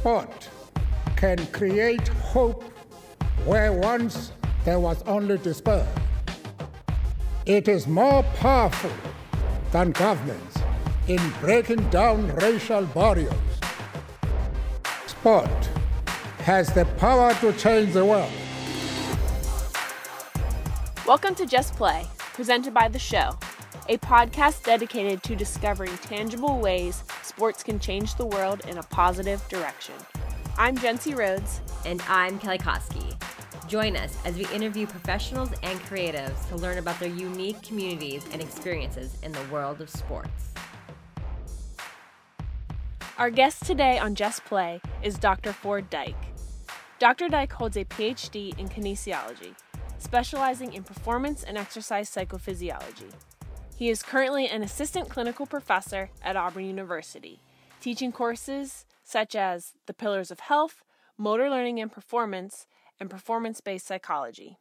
sport can create hope where once there was only despair. It is more powerful than governments in breaking down racial barriers. Sport has the power to change the world. Welcome to Just Play, presented by The Show, a podcast dedicated to discovering tangible ways sports can change the world in a positive direction. I'm Jency Rhodes. And I'm Kelly Koski. Join us as we interview professionals and creatives to learn about their unique communities and experiences in the world of sports. Our guest today on Just Play is Dr. Ford Dyke. Dr. Dyke holds a PhD in kinesiology, specializing in performance and exercise psychophysiology. He is currently an assistant clinical professor at Auburn University, teaching courses such as the Pillars of Health, Motor Learning and Performance, and Performance Based Psychology.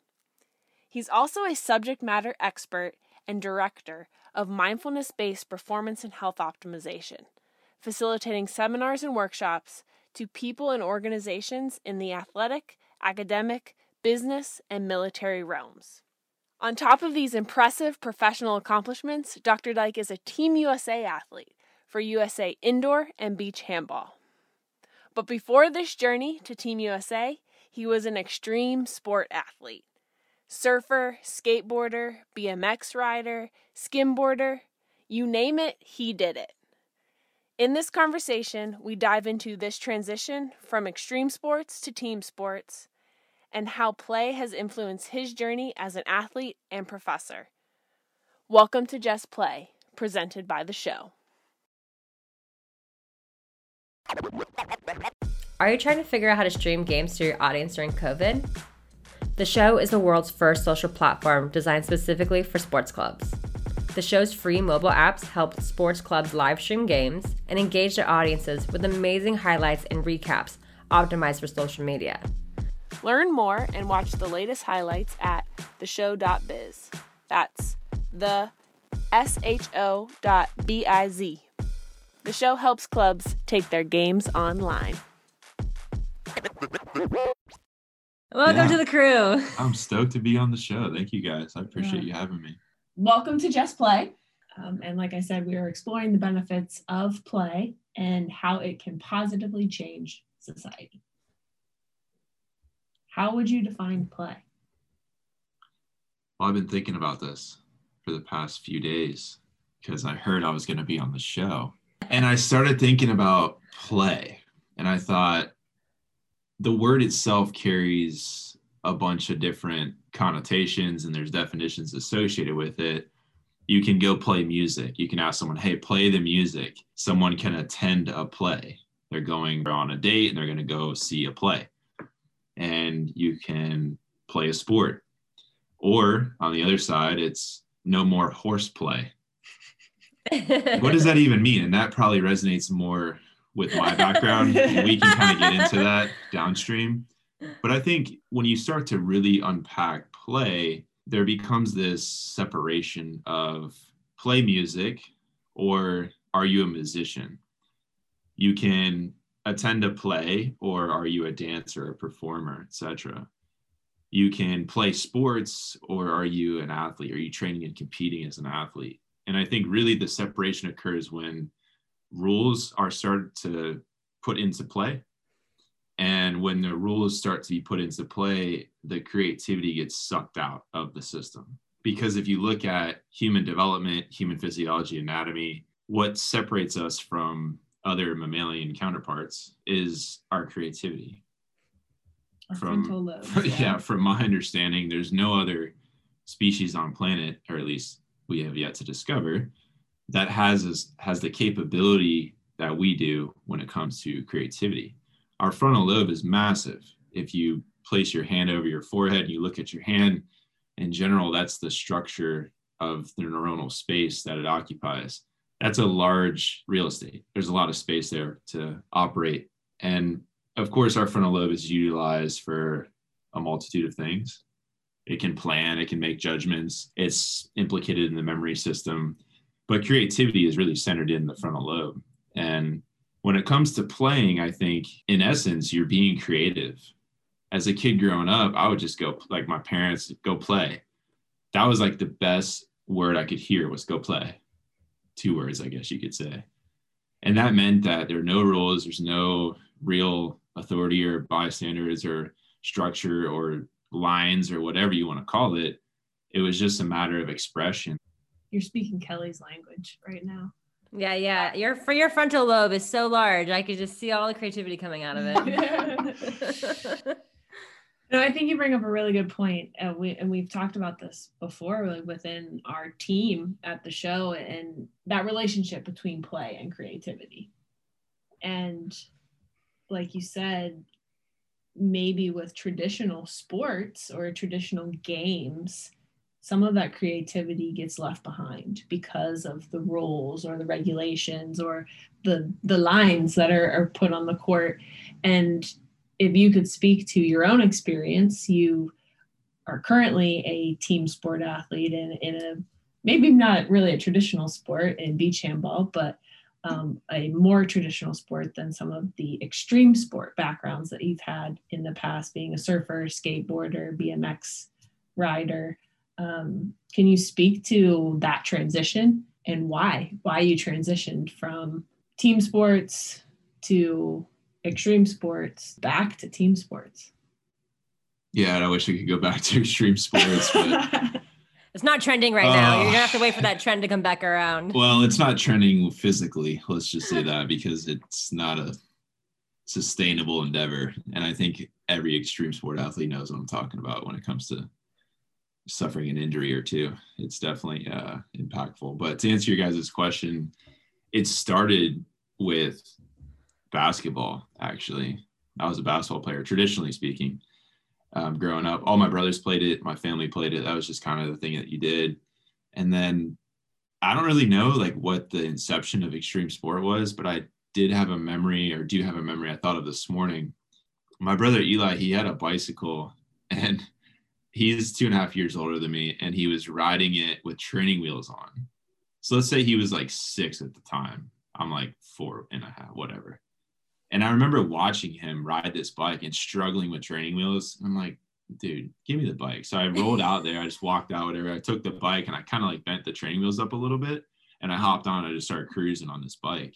He's also a subject matter expert and director of mindfulness based performance and health optimization, facilitating seminars and workshops to people and organizations in the athletic, academic, business, and military realms. On top of these impressive professional accomplishments, Dr. Dyke is a Team USA athlete for USA Indoor and Beach Handball. But before this journey to Team USA, he was an extreme sport athlete surfer, skateboarder, BMX rider, skimboarder you name it, he did it. In this conversation, we dive into this transition from extreme sports to team sports and how play has influenced his journey as an athlete and professor. Welcome to Just Play, presented by the show. Are you trying to figure out how to stream games to your audience during COVID? The show is the world's first social platform designed specifically for sports clubs. The show's free mobile apps help sports clubs live stream games and engage their audiences with amazing highlights and recaps optimized for social media. Learn more and watch the latest highlights at theshow.biz. That's the S H O dot B I Z. The show helps clubs take their games online. Welcome Yeah. to the crew. I'm stoked to be on the show. Thank you guys. I appreciate Yeah. you having me. Welcome to Just Play. Um, and like I said, we are exploring the benefits of play and how it can positively change society. How would you define play? Well, I've been thinking about this for the past few days because I heard I was going to be on the show. And I started thinking about play. And I thought the word itself carries a bunch of different connotations and there's definitions associated with it. You can go play music. You can ask someone, hey, play the music. Someone can attend a play. They're going on a date and they're going to go see a play. And you can play a sport. Or on the other side, it's no more horseplay. What does that even mean? And that probably resonates more with my background. we can kind of get into that downstream. But I think when you start to really unpack play, there becomes this separation of play music or are you a musician? You can attend a play or are you a dancer, a performer, etc. You can play sports or are you an athlete? Are you training and competing as an athlete? And I think really the separation occurs when rules are started to put into play. And when the rules start to be put into play, the creativity gets sucked out of the system. Because if you look at human development, human physiology, anatomy, what separates us from other mammalian counterparts is our creativity. Our From- frontal lobe. yeah, from my understanding, there's no other species on planet, or at least we have yet to discover, that has has the capability that we do when it comes to creativity. Our frontal lobe is massive. If you place your hand over your forehead and you look at your hand, in general, that's the structure of the neuronal space that it occupies. That's a large real estate. There's a lot of space there to operate. And of course, our frontal lobe is utilized for a multitude of things. It can plan, it can make judgments, it's implicated in the memory system. But creativity is really centered in the frontal lobe. And when it comes to playing, I think in essence, you're being creative. As a kid growing up, I would just go, like my parents, go play. That was like the best word I could hear was go play. Two words, I guess you could say. And that meant that there are no rules, there's no real authority or bystanders or structure or lines or whatever you want to call it. It was just a matter of expression. You're speaking Kelly's language right now. Yeah, yeah. Your for your frontal lobe is so large. I could just see all the creativity coming out of it. no, I think you bring up a really good point. And we and we've talked about this before, like within our team at the show, and that relationship between play and creativity. And like you said, maybe with traditional sports or traditional games, some of that creativity gets left behind because of the rules or the regulations or the the lines that are, are put on the court and if you could speak to your own experience you are currently a team sport athlete in, in a maybe not really a traditional sport in beach handball but um, a more traditional sport than some of the extreme sport backgrounds that you've had in the past being a surfer skateboarder bmx rider um, can you speak to that transition and why? Why you transitioned from team sports to extreme sports back to team sports? Yeah, I wish we could go back to extreme sports, but it's not trending right uh, now. You're gonna have to wait for that trend to come back around. Well, it's not trending physically. Let's just say that because it's not a sustainable endeavor. And I think every extreme sport athlete knows what I'm talking about when it comes to suffering an injury or two. It's definitely uh, impactful. But to answer your guys' question, it started with basketball, actually. I was a basketball player, traditionally speaking, um, growing up. All my brothers played it, my family played it. That was just kind of the thing that you did. And then I don't really know like what the inception of extreme sport was, but I did have a memory or do have a memory I thought of this morning. My brother Eli, he had a bicycle and he's two and a half years older than me and he was riding it with training wheels on so let's say he was like six at the time i'm like four and a half whatever and i remember watching him ride this bike and struggling with training wheels. I'm like dude give me the bike. So i rolled out there. I just walked out whatever. I took the bike and i kind of like bent the training wheels up a little bit. And i hopped on and i just started cruising on this bike.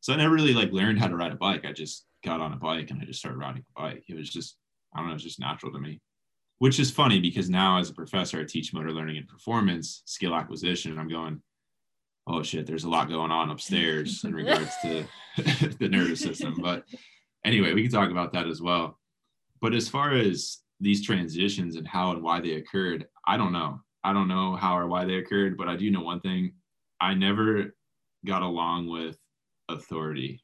So i never really like learned how to ride a bike. I just got on a bike and i just started riding a bike. It was just i don't know it's just natural to me. Which is funny because now as a professor, I teach motor learning and performance, skill acquisition. I'm going, oh shit, there's a lot going on upstairs in regards to the nervous system. But anyway, we can talk about that as well. But as far as these transitions and how and why they occurred, I don't know. I don't know how or why they occurred, but I do know one thing. I never got along with authority.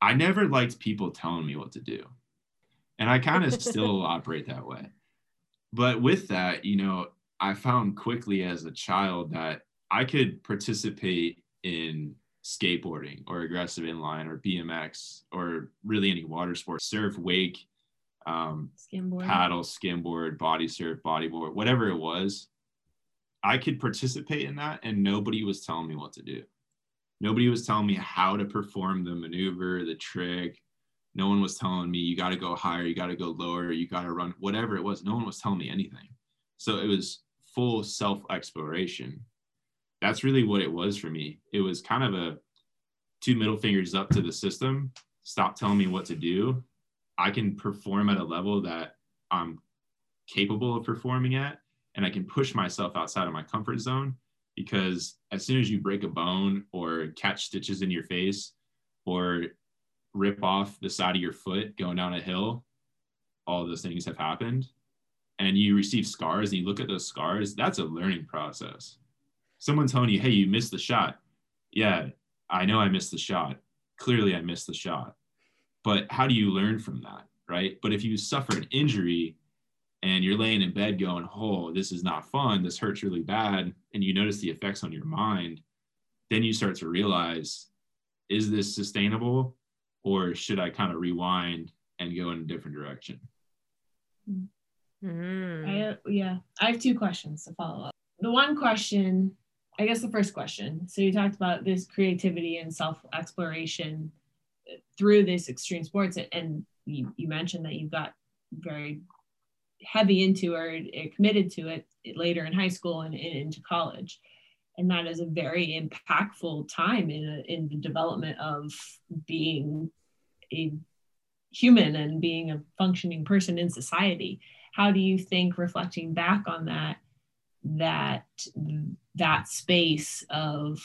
I never liked people telling me what to do. And I kind of still operate that way but with that, you know, I found quickly as a child that I could participate in skateboarding or aggressive inline or BMX or really any water sport, surf, wake, um, skimboard. paddle, skimboard, body surf, bodyboard, whatever it was. I could participate in that and nobody was telling me what to do. Nobody was telling me how to perform the maneuver, the trick, no one was telling me you got to go higher, you got to go lower, you got to run, whatever it was. No one was telling me anything. So it was full self exploration. That's really what it was for me. It was kind of a two middle fingers up to the system. Stop telling me what to do. I can perform at a level that I'm capable of performing at, and I can push myself outside of my comfort zone because as soon as you break a bone or catch stitches in your face or rip off the side of your foot going down a hill, all those things have happened, and you receive scars and you look at those scars, that's a learning process. Someone telling you, hey, you missed the shot. Yeah, I know I missed the shot. Clearly, I missed the shot. But how do you learn from that? Right. But if you suffer an injury and you're laying in bed going, oh, this is not fun, this hurts really bad, and you notice the effects on your mind, then you start to realize, is this sustainable? or should I kind of rewind and go in a different direction? Mm-hmm. I, yeah, I have two questions to follow up. The one question, I guess the first question. So you talked about this creativity and self exploration through this extreme sports and you, you mentioned that you got very heavy into or eh, committed to it later in high school and, and into college and that is a very impactful time in, a, in the development of being a human and being a functioning person in society how do you think reflecting back on that that that space of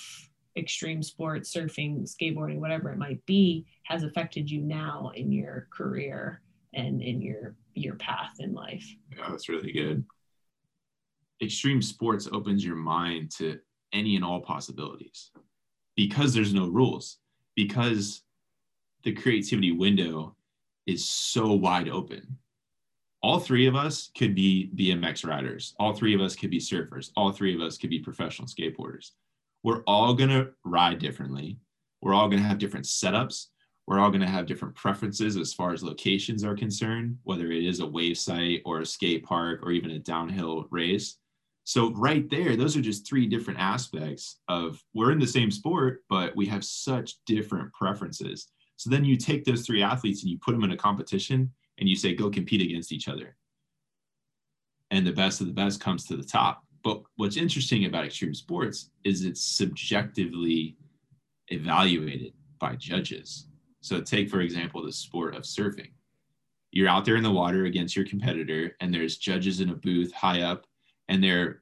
extreme sports surfing skateboarding whatever it might be has affected you now in your career and in your your path in life. Yeah that's really good. Extreme sports opens your mind to any and all possibilities because there's no rules because the creativity window is so wide open all three of us could be bmx riders. All three of us could be surfers. All three of us could be professional skateboarders. We're all going to ride differently. We're all going to have different setups. We're all going to have different preferences as far as locations are concerned whether it is a wave site or a skate park or even a downhill race. So right there, those are just three different aspects of we're in the same sport, but we have such different preferences. So then you take those three athletes and you put them in a competition and you say, go compete against each other. And the best of the best comes to the top. But what's interesting about extreme sports is it's subjectively evaluated by judges. So take, for example, the sport of surfing. You're out there in the water against your competitor, and there's judges in a booth high up and they're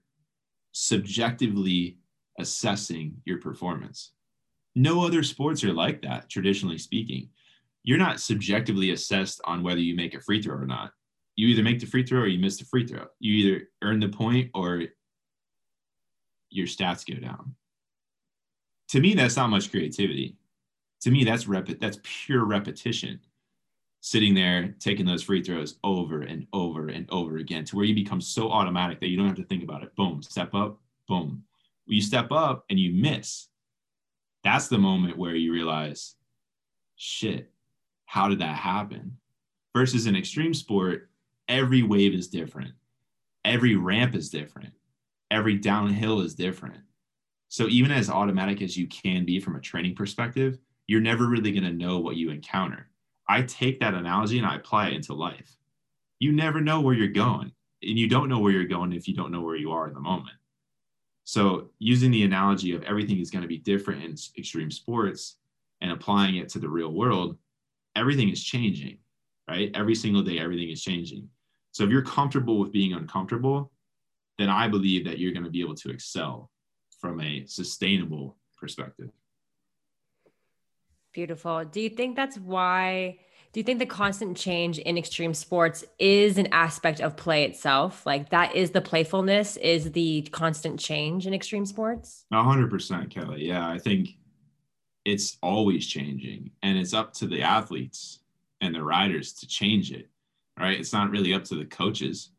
subjectively assessing your performance. No other sports are like that, traditionally speaking. You're not subjectively assessed on whether you make a free throw or not. You either make the free throw or you miss the free throw. You either earn the point or your stats go down. To me, that's not much creativity. To me, that's rep- that's pure repetition sitting there taking those free throws over and over and over again to where you become so automatic that you don't have to think about it. Boom, step up, boom. You step up and you miss. That's the moment where you realize, shit, how did that happen? Versus an extreme sport, every wave is different, every ramp is different, every downhill is different. So even as automatic as you can be from a training perspective, you're never really going to know what you encounter I take that analogy and I apply it into life. You never know where you're going, and you don't know where you're going if you don't know where you are in the moment. So, using the analogy of everything is going to be different in extreme sports and applying it to the real world, everything is changing, right? Every single day, everything is changing. So, if you're comfortable with being uncomfortable, then I believe that you're going to be able to excel from a sustainable perspective. Beautiful. Do you think that's why? Do you think the constant change in extreme sports is an aspect of play itself? Like that is the playfulness, is the constant change in extreme sports? A hundred percent, Kelly. Yeah, I think it's always changing, and it's up to the athletes and the riders to change it. Right? It's not really up to the coaches.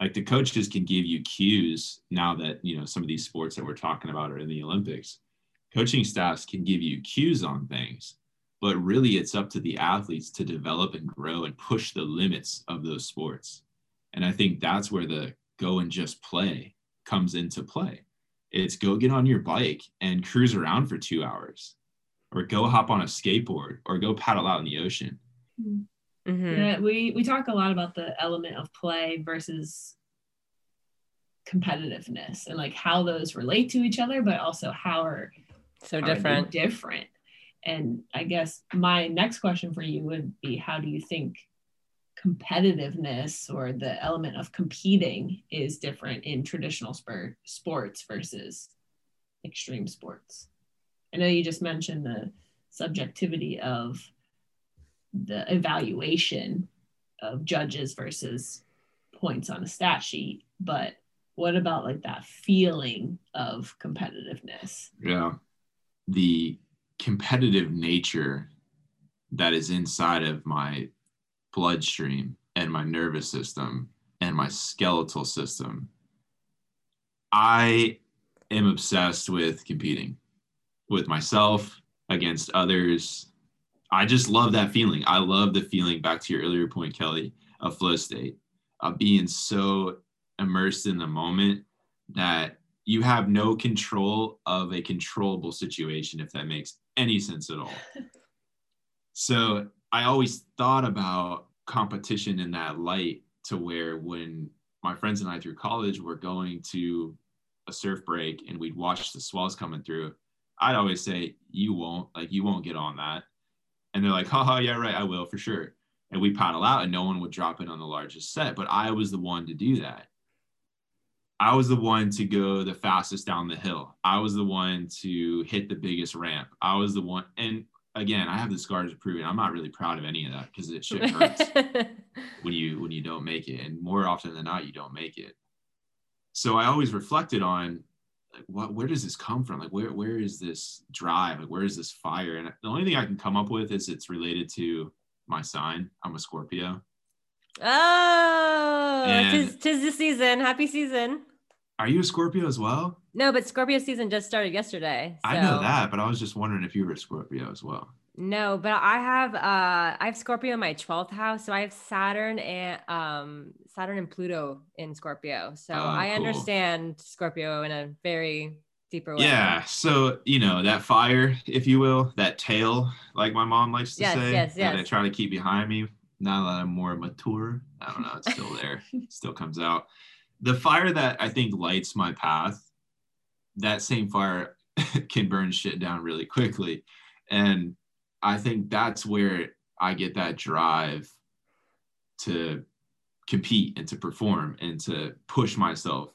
Like the coaches can give you cues now that you know some of these sports that we're talking about are in the Olympics coaching staffs can give you cues on things, but really it's up to the athletes to develop and grow and push the limits of those sports. And I think that's where the go and just play comes into play. It's go get on your bike and cruise around for two hours, or go hop on a skateboard, or go paddle out in the ocean. Mm-hmm. Yeah, we we talk a lot about the element of play versus competitiveness and like how those relate to each other, but also how are so different different and i guess my next question for you would be how do you think competitiveness or the element of competing is different in traditional sport, sports versus extreme sports i know you just mentioned the subjectivity of the evaluation of judges versus points on a stat sheet but what about like that feeling of competitiveness yeah the competitive nature that is inside of my bloodstream and my nervous system and my skeletal system. I am obsessed with competing with myself against others. I just love that feeling. I love the feeling, back to your earlier point, Kelly, of flow state, of being so immersed in the moment that you have no control of a controllable situation if that makes any sense at all So I always thought about competition in that light to where when my friends and I through college were going to a surf break and we'd watch the swells coming through, I'd always say, You won't, like, you won't get on that. And they're like, Haha, yeah, right, I will for sure. And we paddle out and no one would drop in on the largest set. But I was the one to do that. I was the one to go the fastest down the hill. I was the one to hit the biggest ramp. I was the one, and again, I have the scars to prove it. I'm not really proud of any of that because it shit hurts when you when you don't make it, and more often than not, you don't make it. So I always reflected on like what where does this come from? Like where where is this drive? Like where is this fire? And the only thing I can come up with is it's related to my sign. I'm a Scorpio. Oh, And- tis, tis the season. Happy season. Are you a Scorpio as well? No, but Scorpio season just started yesterday. I know that, but I was just wondering if you were a Scorpio as well. No, but I have uh I have Scorpio in my 12th house. So I have Saturn and um Saturn and Pluto in Scorpio. So Oh, I cool. understand Scorpio in a very deeper way. Yeah. So, you know, that fire, if you will, that tail, like my mom likes to Yes, say, yes, that I try to keep behind me. Now that I'm more mature, I don't know, it's still there, still comes out. The fire that I think lights my path, that same fire can burn shit down really quickly. And I think that's where I get that drive to compete and to perform and to push myself.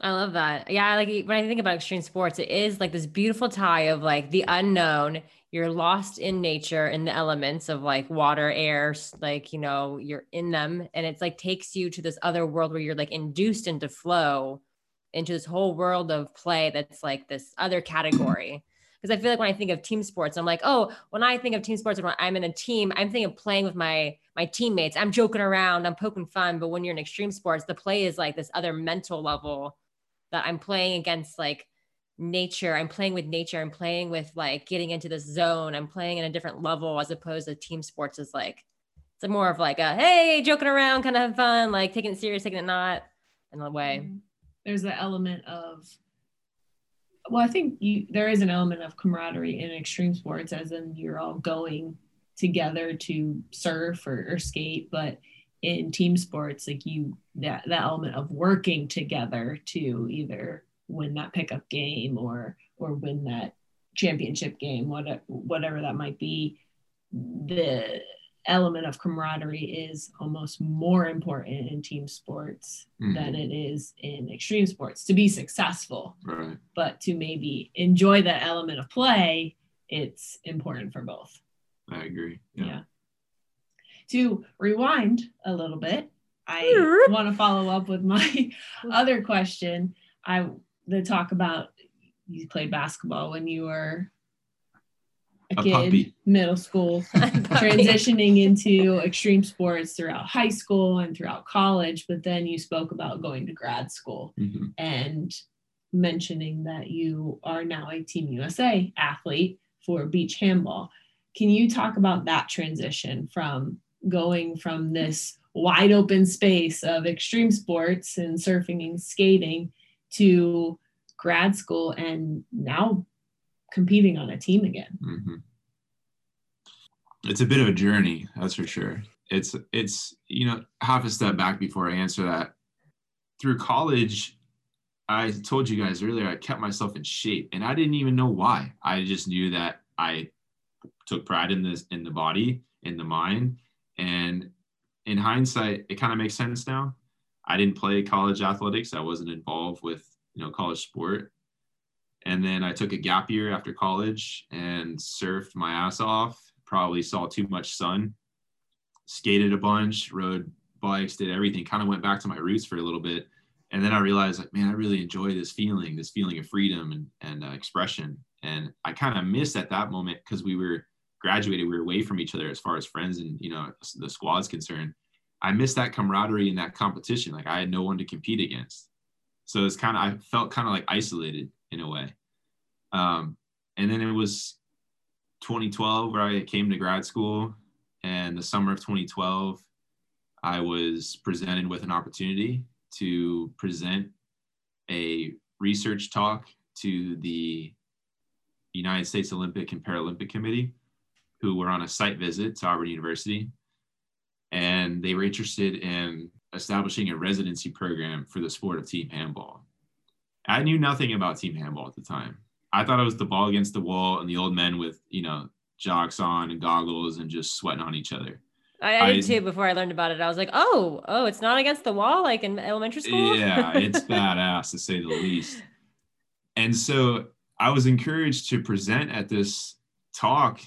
I love that. Yeah, like when I think about extreme sports, it is like this beautiful tie of like the unknown. You're lost in nature in the elements of like water, air, like you know, you're in them, and it's like takes you to this other world where you're like induced into flow, into this whole world of play that's like this other category. Because I feel like when I think of team sports, I'm like, oh, when I think of team sports, when I'm in a team, I'm thinking of playing with my my teammates. I'm joking around, I'm poking fun. But when you're in extreme sports, the play is like this other mental level that I'm playing against like nature. I'm playing with nature. I'm playing with like getting into this zone. I'm playing in a different level as opposed to team sports is like it's more of like a hey, joking around, kind of fun, like taking it serious, taking it not in a way. Mhm. There's the element of well, I think you there is an element of camaraderie in extreme sports, as in you're all going together to surf or, or skate, but in team sports, like you that that element of working together to either win that pickup game or or win that championship game, whatever whatever that might be, the element of camaraderie is almost more important in team sports Mhm. than it is in extreme sports to be successful Right. but to maybe enjoy that element of play it's important for both I agree. yeah, to rewind a little bit i want to follow up with my other question i the talk about you played basketball when you were a, A kid puppy. middle school transitioning into extreme sports throughout high school and throughout college, but then you spoke about going to grad school Mhm. and mentioning that you are now a Team USA athlete for beach handball. Can you talk about that transition from going from this wide open space of extreme sports and surfing and skating to grad school and now competing on a team again? Mhm. It's a bit of a journey, that's for sure. It's it's you know half a step back before I answer that. Through college, I told you guys earlier I kept myself in shape, and I didn't even know why. I just knew that I took pride in this in the body, in the mind, and in hindsight, it kind of makes sense now. I didn't play college athletics. I wasn't involved with you know college sport and then I took a gap year after college and surfed my ass off. Probably saw too much sun, skated a bunch, rode bikes, did everything. Kind of went back to my roots for a little bit, and then I realized like, man, I really enjoy this feeling, this feeling of freedom and and uh, expression. And I kind of missed at that moment because we were graduated, we were away from each other as far as friends and you know the squad's concerned. I missed that camaraderie and that competition. Like I had no one to compete against. So it's kind of I felt kind of like isolated in a way. Um, and then it was 2012 where I came to grad school, and the summer of 2012, I was presented with an opportunity to present a research talk to the United States Olympic and Paralympic Committee who were on a site visit to Auburn University, and they were interested in establishing a residency program for the sport of team handball. I knew nothing about team handball at the time. I thought it was the ball against the wall and the old men with, you know, jocks on and goggles and just sweating on each other. I, I did too before I learned about it. I was like, oh, oh, it's not against the wall like in elementary school. Yeah, it's badass to say the least. And so I was encouraged to present at this talk,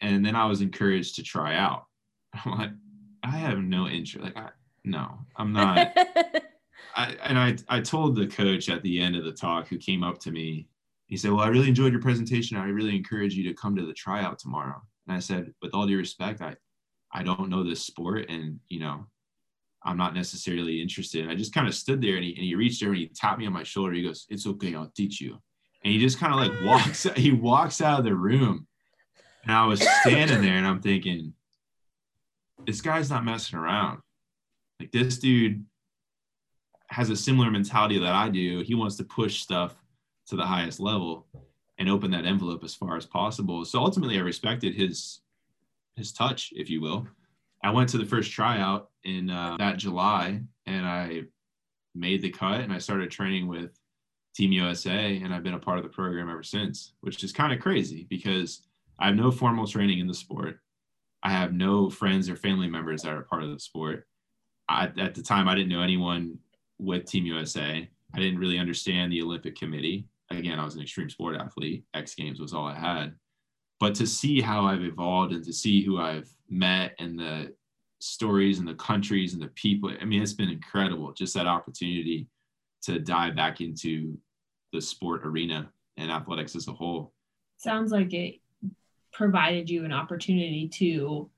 and then I was encouraged to try out. I'm like, I have no interest. Like, I, no, I'm not. I, and I, I told the coach at the end of the talk who came up to me, he said, Well, I really enjoyed your presentation. I really encourage you to come to the tryout tomorrow. And I said, With all due respect, I, I don't know this sport and, you know, I'm not necessarily interested. And I just kind of stood there and he, and he reached over and he tapped me on my shoulder. He goes, It's okay, I'll teach you. And he just kind of like walks, he walks out of the room. And I was standing there and I'm thinking, this guy's not messing around. Like this dude has a similar mentality that I do. He wants to push stuff to the highest level and open that envelope as far as possible. So ultimately, I respected his his touch, if you will. I went to the first tryout in uh, that July, and I made the cut, and I started training with Team USA, and I've been a part of the program ever since, which is kind of crazy because I have no formal training in the sport. I have no friends or family members that are part of the sport. I, at the time, I didn't know anyone with Team USA. I didn't really understand the Olympic Committee. Again, I was an extreme sport athlete. X Games was all I had. But to see how I've evolved and to see who I've met and the stories and the countries and the people, I mean, it's been incredible. Just that opportunity to dive back into the sport arena and athletics as a whole. Sounds like it provided you an opportunity to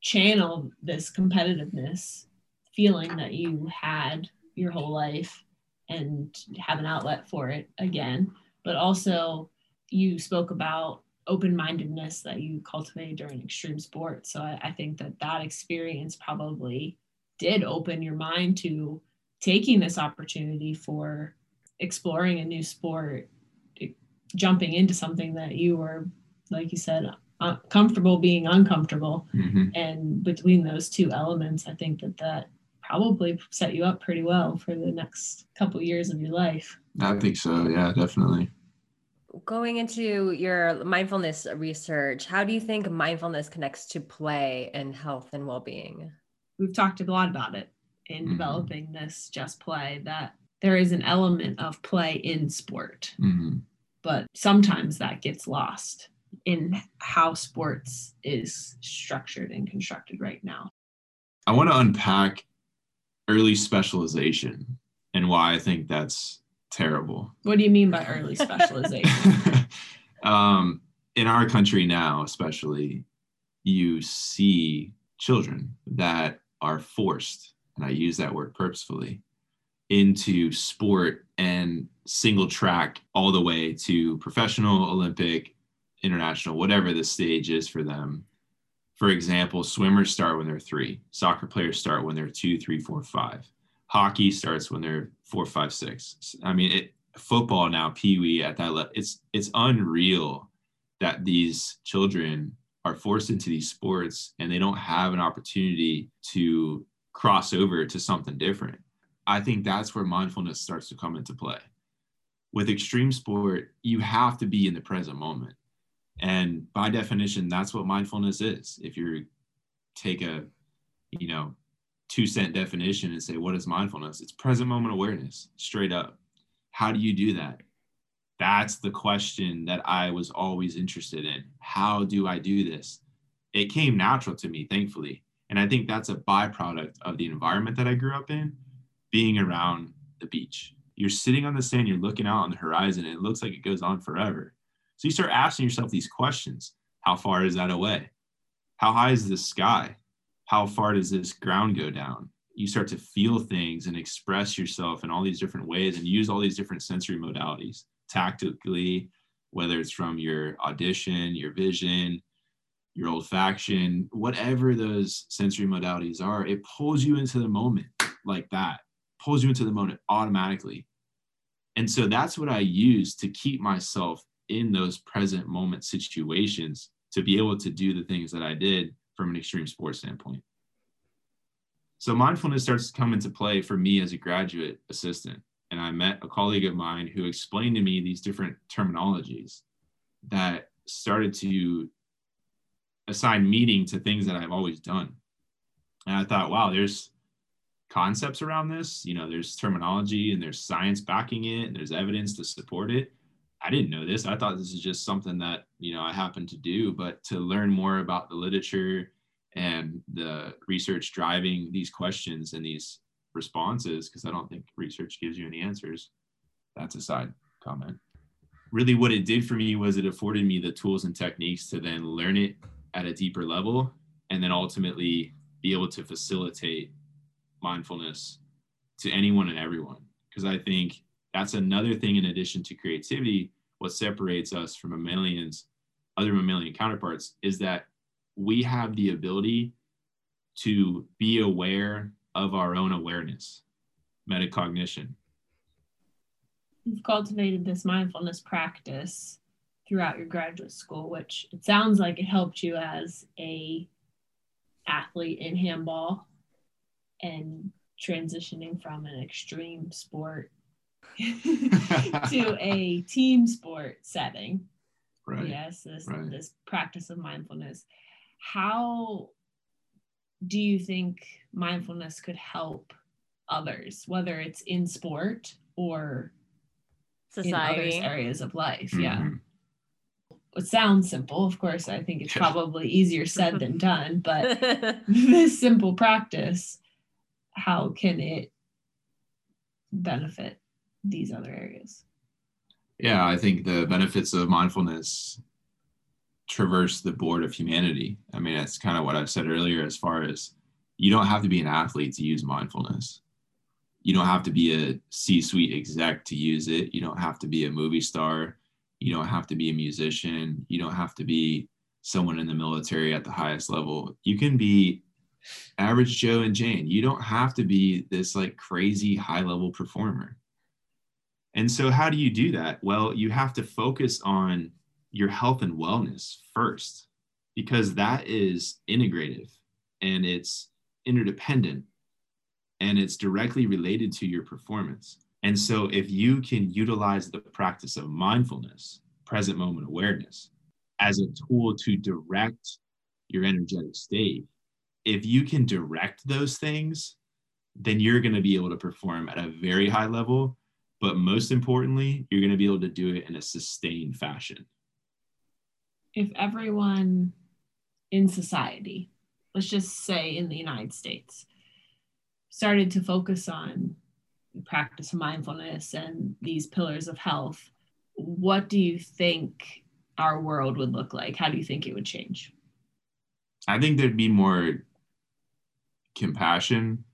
channel this competitiveness feeling that you had your whole life and have an outlet for it again. But also, you spoke about open mindedness that you cultivated during extreme sports. So I, I, think that that experience probably did open your mind to taking this opportunity for exploring a new sport, jumping into something that you were, like you said, comfortable being uncomfortable. Mm-hmm. And between those two elements, I think that that probably set you up pretty well for the next couple years of your life. I think so. Yeah, definitely. Going into your mindfulness research, how do you think mindfulness connects to play and health and well-being? We've talked a lot about it in mm-hmm. developing this just play that there is an element of play in sport. Mm-hmm. But sometimes that gets lost in how sports is structured and constructed right now. I want to unpack early specialization and why I think that's terrible. What do you mean by early specialization? um, in our country now, especially, you see children that are forced, and I use that word purposefully, into sport and single track all the way to professional, Olympic, international, whatever the stage is for them for example, swimmers start when they're three, soccer players start when they're two, three, four, five. Hockey starts when they're four, five, six. I mean, it, football now, Pee Wee at that level, it's it's unreal that these children are forced into these sports and they don't have an opportunity to cross over to something different. I think that's where mindfulness starts to come into play. With extreme sport, you have to be in the present moment. And by definition, that's what mindfulness is. If you take a, you know, two cent definition and say, what is mindfulness? It's present moment awareness, straight up. How do you do that? That's the question that I was always interested in. How do I do this? It came natural to me, thankfully. And I think that's a byproduct of the environment that I grew up in, being around the beach. You're sitting on the sand, you're looking out on the horizon, and it looks like it goes on forever. So you start asking yourself these questions How far is that away? How high is the sky? How far does this ground go down? You start to feel things and express yourself in all these different ways and use all these different sensory modalities tactically, whether it's from your audition, your vision, your olfaction, whatever those sensory modalities are, it pulls you into the moment like that, pulls you into the moment automatically. And so that's what I use to keep myself in those present moment situations to be able to do the things that I did from an extreme sports standpoint. So mindfulness starts to come into play for me as a graduate assistant. And I met a colleague of mine who explained to me these different terminologies that started to assign meaning to things that I've always done. And I thought, wow, there's concepts around this. You know, there's terminology and there's science backing it and there's evidence to support it. I didn't know this. I thought this is just something that, you know, I happened to do, but to learn more about the literature and the research driving these questions and these responses, because I don't think research gives you any answers. That's a side comment. Really, what it did for me was it afforded me the tools and techniques to then learn it at a deeper level and then ultimately be able to facilitate mindfulness to anyone and everyone. Because I think that's another thing in addition to creativity. What separates us from mammalians, other mammalian counterparts, is that we have the ability to be aware of our own awareness, metacognition. You've cultivated this mindfulness practice throughout your graduate school, which it sounds like it helped you as a athlete in handball and transitioning from an extreme sport to a team sport setting. Right. Yes, this right. this practice of mindfulness. How do you think mindfulness could help others, whether it's in sport or society in other areas of life? Mm-hmm. Yeah. It sounds simple. Of course, I think it's probably easier said than done, but this simple practice how can it benefit these other areas? Yeah, I think the benefits of mindfulness traverse the board of humanity. I mean, that's kind of what I've said earlier as far as you don't have to be an athlete to use mindfulness. You don't have to be a C suite exec to use it. You don't have to be a movie star. You don't have to be a musician. You don't have to be someone in the military at the highest level. You can be average Joe and Jane. You don't have to be this like crazy high level performer. And so, how do you do that? Well, you have to focus on your health and wellness first, because that is integrative and it's interdependent and it's directly related to your performance. And so, if you can utilize the practice of mindfulness, present moment awareness, as a tool to direct your energetic state, if you can direct those things, then you're going to be able to perform at a very high level. But most importantly, you're going to be able to do it in a sustained fashion. If everyone in society, let's just say in the United States, started to focus on practice of mindfulness and these pillars of health, what do you think our world would look like? How do you think it would change? I think there'd be more compassion,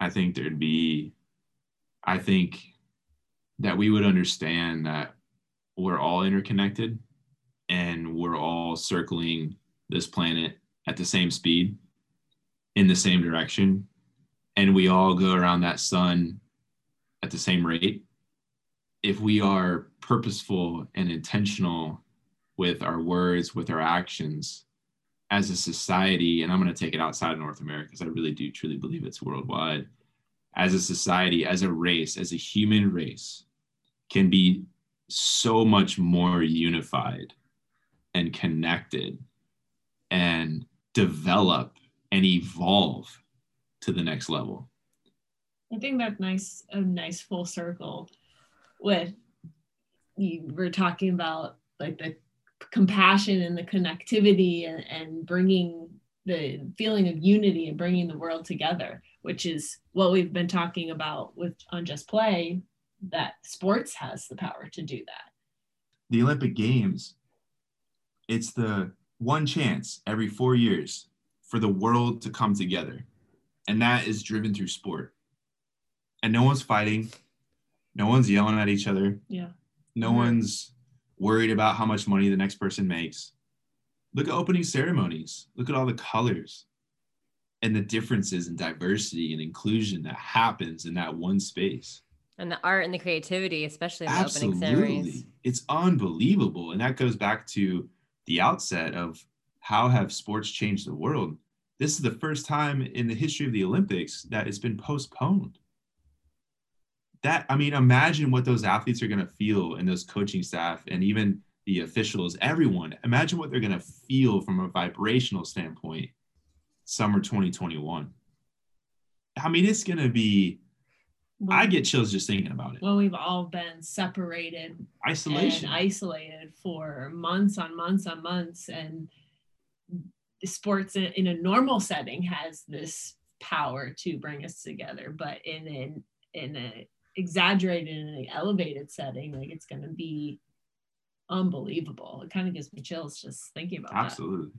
I think there'd be, I think that we would understand that we're all interconnected and we're all circling this planet at the same speed in the same direction. And we all go around that sun at the same rate. If we are purposeful and intentional with our words, with our actions, as a society, and I'm going to take it outside of North America because I really do truly believe it's worldwide, as a society, as a race, as a human race, can be so much more unified and connected and develop and evolve to the next level. I think that's nice, a nice full circle with you were talking about like the compassion and the connectivity and, and bringing the feeling of unity and bringing the world together, which is what we've been talking about with on Just Play, that sports has the power to do that. The Olympic Games, it's the one chance every four years for the world to come together. And that is driven through sport. And no one's fighting, no one's yelling at each other. Yeah. No mm-hmm. one's worried about how much money the next person makes. Look at opening ceremonies. Look at all the colors and the differences and diversity and inclusion that happens in that one space. And the art and the creativity, especially in the Absolutely. opening ceremonies. It's unbelievable. And that goes back to the outset of how have sports changed the world? This is the first time in the history of the Olympics that it's been postponed. That, I mean, imagine what those athletes are going to feel and those coaching staff and even the officials, everyone. Imagine what they're going to feel from a vibrational standpoint summer 2021. I mean, it's going to be, I get chills just thinking about it. Well, we've all been separated, Isolation. isolated for months on months on months. And sports in, in a normal setting has this power to bring us together, but in an in a exaggerated and elevated setting, like it's going to be unbelievable. It kind of gives me chills just thinking about it. Absolutely.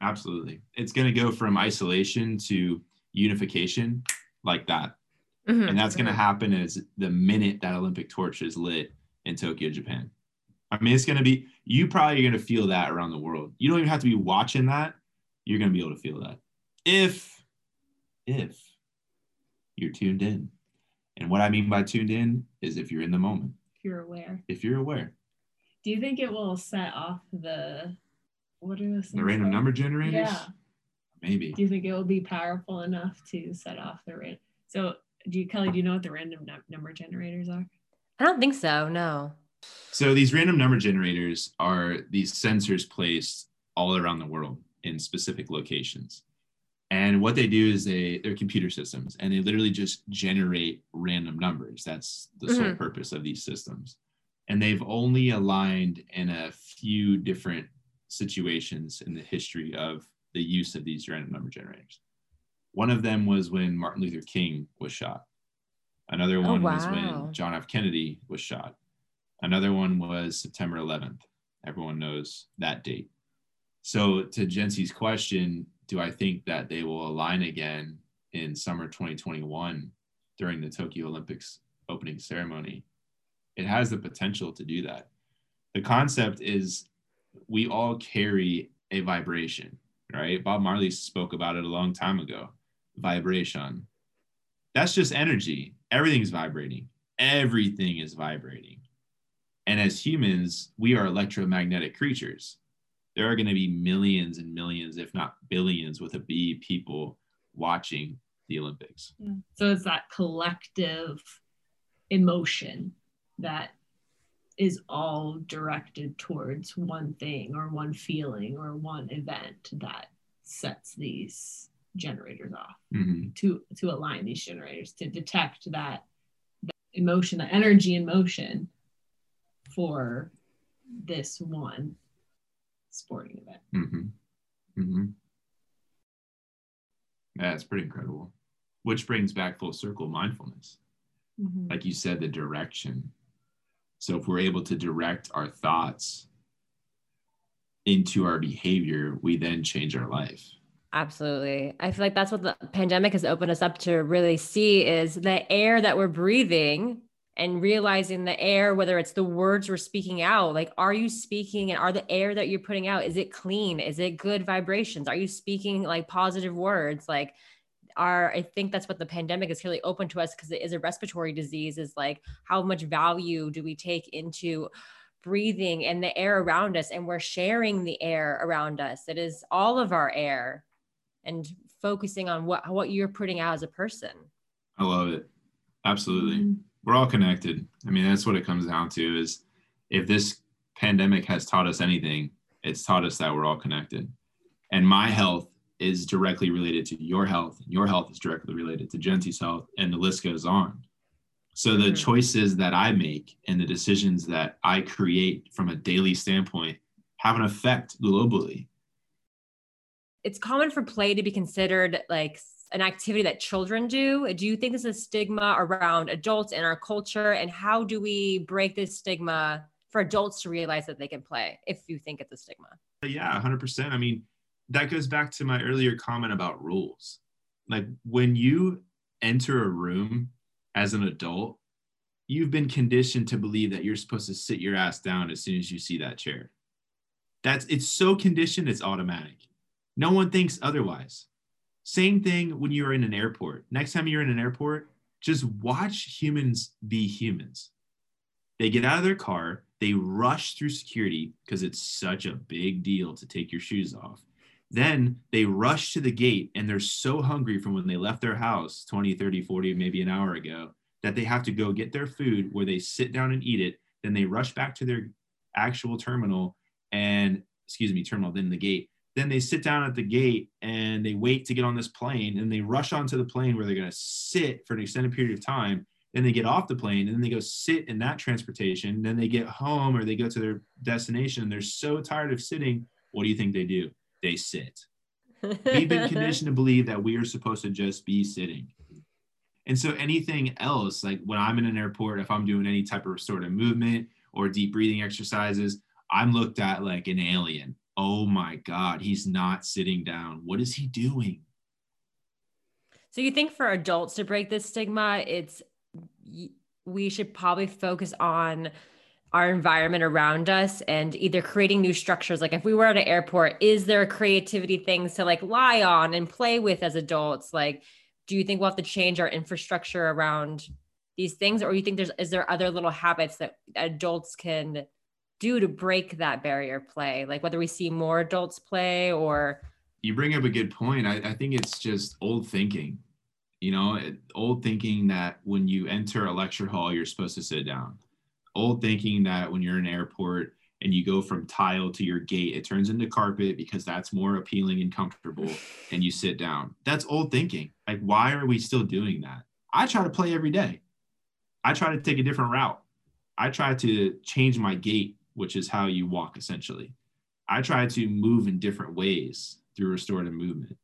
Absolutely. It's going to go from isolation to unification like that. Mhm. And that's going to happen as the minute that Olympic torch is lit in Tokyo, Japan. I mean, it's going to be, you probably are going to feel that around the world. You don't even have to be watching that. You're going to be able to feel that if, if you're tuned in. And what I mean by tuned in is if you're in the moment, If you're aware. if you're aware. Do you think it will set off the what are those The random called? number generators? Yeah. Maybe. Do you think it will be powerful enough to set off the random? So, do you, Kelly? Do you know what the random num- number generators are? I don't think so. No. So these random number generators are these sensors placed all around the world in specific locations. And what they do is they they're computer systems and they literally just generate random numbers. That's the sole Mhm. purpose of these systems. And they've only aligned in a few different situations in the history of the use of these random number generators. One of them was when Martin Luther King was shot. Another Oh, one was when John F. Kennedy was shot. Another one was September 11th. Everyone knows that date. So, to Jency's question, do I think that they will align again in summer 2021 during the Tokyo Olympics opening ceremony? It has the potential to do that. The concept is we all carry a vibration, right? Bob Marley spoke about it a long time ago vibration. That's just energy. Everything's vibrating, everything is vibrating. And as humans, we are electromagnetic creatures. There are going to be millions and millions, if not billions, with a B people watching the Olympics. Mm. So it's that collective emotion that is all directed towards one thing or one feeling or one event that sets these generators off Mhm. to to align these generators to detect that, that emotion that energy in motion for this one sporting event Mm-hmm. Mm-hmm. Yeah, it's pretty incredible. Which brings back full circle mindfulness. Like you said, the direction. So if we're able to direct our thoughts into our behavior, we then change our life. Absolutely. I feel like that's what the pandemic has opened us up to really see is the air that we're breathing and realizing the air, whether it's the words we're speaking out, like, are you speaking and are the air that you're putting out, is it clean? Is it good vibrations? Are you speaking like positive words? Like, are I think that's what the pandemic has really opened to us because it is a respiratory disease, is like, how much value do we take into breathing and the air around us? And we're sharing the air around us. It is all of our air and focusing on what what you're putting out as a person. I love it. Absolutely. Mhm. We're all connected. I mean, that's what it comes down to is if this pandemic has taught us anything, it's taught us that we're all connected. And my health is directly related to your health. And your health is directly related to Jency's health, and the list goes on. So the Mhm. choices that I make and the decisions that I create from a daily standpoint have an effect globally. It's common for play to be considered like an activity that children do. Do you think there's a stigma around adults in our culture? And how do we break this stigma for adults to realize that they can play if you think it's a stigma? Yeah, 100%. I mean, that goes back to my earlier comment about rules. Like when you enter a room as an adult, you've been conditioned to believe that you're supposed to sit your ass down as soon as you see that chair. That's it's so conditioned, it's automatic. No one thinks otherwise. Same thing when you're in an airport. Next time you're in an airport, just watch humans be humans. They get out of their car, they rush through security because it's such a big deal to take your shoes off. Then they rush to the gate and they're so hungry from when they left their house 20, 30, 40, maybe an hour ago that they have to go get their food where they sit down and eat it. Then they rush back to their actual terminal and, excuse me, terminal, then the gate. Then they sit down at the gate and they wait to get on this plane and they rush onto the plane where they're going to sit for an extended period of time. Then they get off the plane and then they go sit in that transportation. Then they get home or they go to their destination. They're so tired of sitting. What do you think they do? They sit. We've been conditioned to believe that we are supposed to just be sitting. And so anything else, like when I'm in an airport, if I'm doing any type of restorative movement or deep breathing exercises, I'm looked at like an alien. Oh my God, he's not sitting down. What is he doing? So you think for adults to break this stigma, it's we should probably focus on our environment around us and either creating new structures like if we were at an airport is there creativity things to like lie on and play with as adults like do you think we'll have to change our infrastructure around these things or you think there's is there other little habits that adults can do to break that barrier play like whether we see more adults play or you bring up a good point i, I think it's just old thinking you know old thinking that when you enter a lecture hall you're supposed to sit down old thinking that when you're in an airport and you go from tile to your gate, it turns into carpet because that's more appealing and comfortable, and you sit down. That's old thinking. Like, why are we still doing that? I try to play every day. I try to take a different route. I try to change my gait, which is how you walk essentially. I try to move in different ways through restorative movement.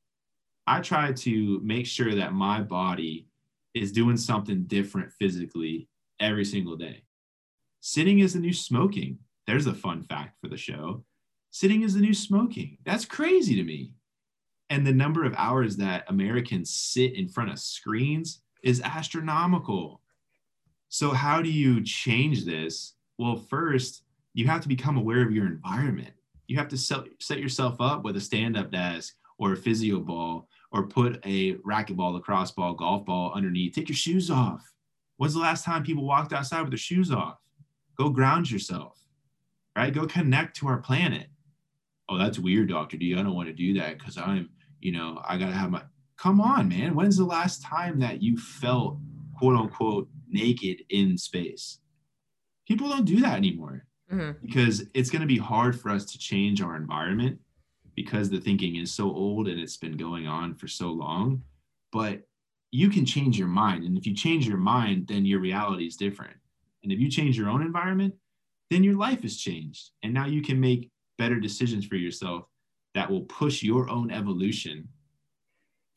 I try to make sure that my body is doing something different physically every single day. Sitting is the new smoking. There's a fun fact for the show. Sitting is the new smoking. That's crazy to me. And the number of hours that Americans sit in front of screens is astronomical. So, how do you change this? Well, first, you have to become aware of your environment. You have to set, set yourself up with a stand up desk or a physio ball or put a racquetball, lacrosse ball, golf ball underneath. Take your shoes off. When's the last time people walked outside with their shoes off? Go ground yourself, right? Go connect to our planet. Oh, that's weird, Dr. D. I don't want to do that because I'm, you know, I got to have my, come on, man. When's the last time that you felt quote unquote naked in space? People don't do that anymore mm-hmm. because it's going to be hard for us to change our environment because the thinking is so old and it's been going on for so long. But you can change your mind. And if you change your mind, then your reality is different. And if you change your own environment, then your life has changed. And now you can make better decisions for yourself that will push your own evolution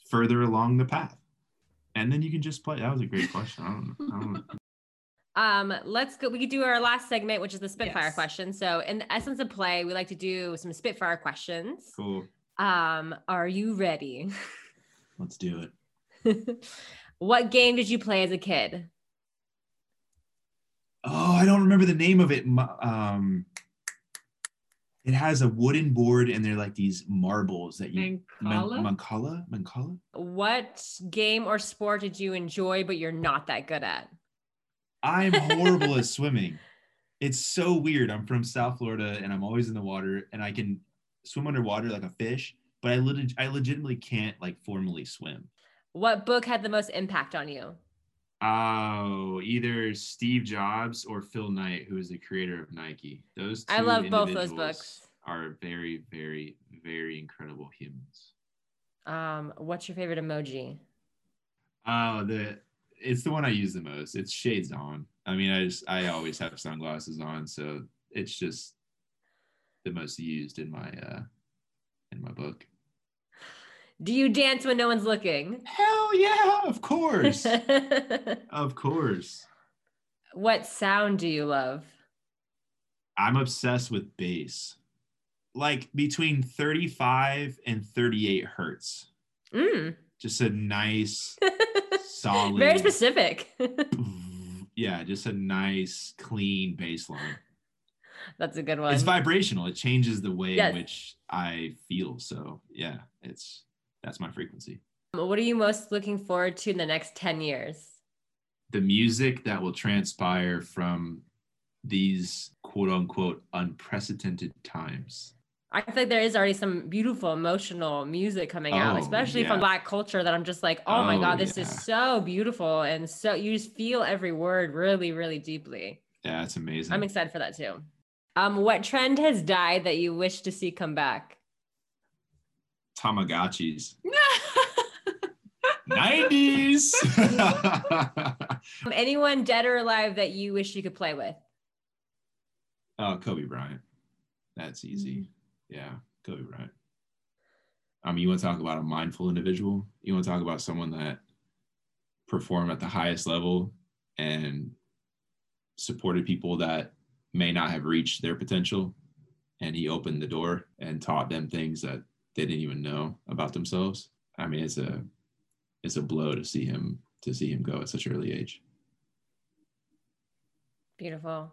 further along the path. And then you can just play. That was a great question. I don't, I don't Um, let's go. We could do our last segment, which is the Spitfire yes. question. So, in the essence of play, we like to do some Spitfire questions. Cool. Um, are you ready? Let's do it. what game did you play as a kid? oh, I don't remember the name of it. Um, it has a wooden board and they're like these marbles that you Mancala? Mancala? Mancala? What game or sport did you enjoy but you're not that good at? I'm horrible at swimming. It's so weird. I'm from South Florida and I'm always in the water and I can swim underwater like a fish, but I lit- I legitimately can't like formally swim. What book had the most impact on you? Oh, either Steve Jobs or Phil Knight, who is the creator of Nike. Those I love both those books. Are very, very, very incredible humans. Um, what's your favorite emoji? Oh, the it's the one I use the most. It's shades on. I mean, I just I always have sunglasses on, so it's just the most used in my uh in my book. Do you dance when no one's looking? Hell yeah, of course. of course. What sound do you love? I'm obsessed with bass. Like between 35 and 38 hertz. Mm. Just a nice, solid. Very specific. yeah, just a nice, clean bass line. That's a good one. It's vibrational. It changes the way yes. in which I feel. So yeah, it's that's my frequency. What are you most looking forward to in the next 10 years? The music that will transpire from these quote unquote unprecedented times. I feel like there is already some beautiful emotional music coming out, Oh, especially yeah. from black culture that I'm just like, oh, my Oh, God, this yeah. is so beautiful. And so you just feel every word really, really deeply. Yeah, it's amazing. I'm excited for that too. Um, what trend has died that you wish to see come back? Tamagotchis. 90s. Um, Anyone dead or alive that you wish you could play with? oh, Kobe Bryant. That's easy. Yeah, Kobe Bryant. I mean, you want to talk about a mindful individual? You want to talk about someone that performed at the highest level and supported people that may not have reached their potential. And he opened the door and taught them things that they didn't even know about themselves. I mean, it's a it's a blow to see him to see him go at such an early age. Beautiful.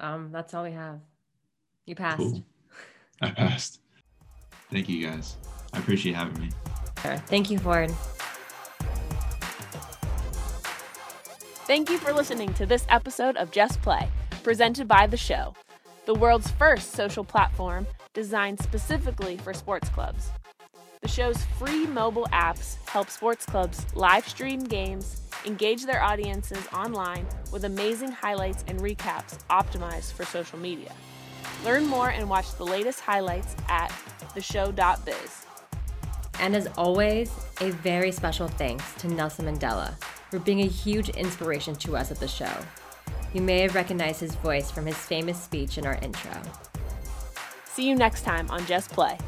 Um, that's all we have. You passed. Cool. I passed. Thank you guys. I appreciate having me. Sure. Thank you, Ford. Thank you for listening to this episode of Just Play, presented by The Show, the world's first social platform designed specifically for sports clubs. The show's free mobile apps help sports clubs live stream games, engage their audiences online with amazing highlights and recaps optimized for social media. Learn more and watch the latest highlights at theshow.biz. And as always, a very special thanks to Nelson Mandela for being a huge inspiration to us at the show. You may have recognized his voice from his famous speech in our intro. See you next time on Just Play.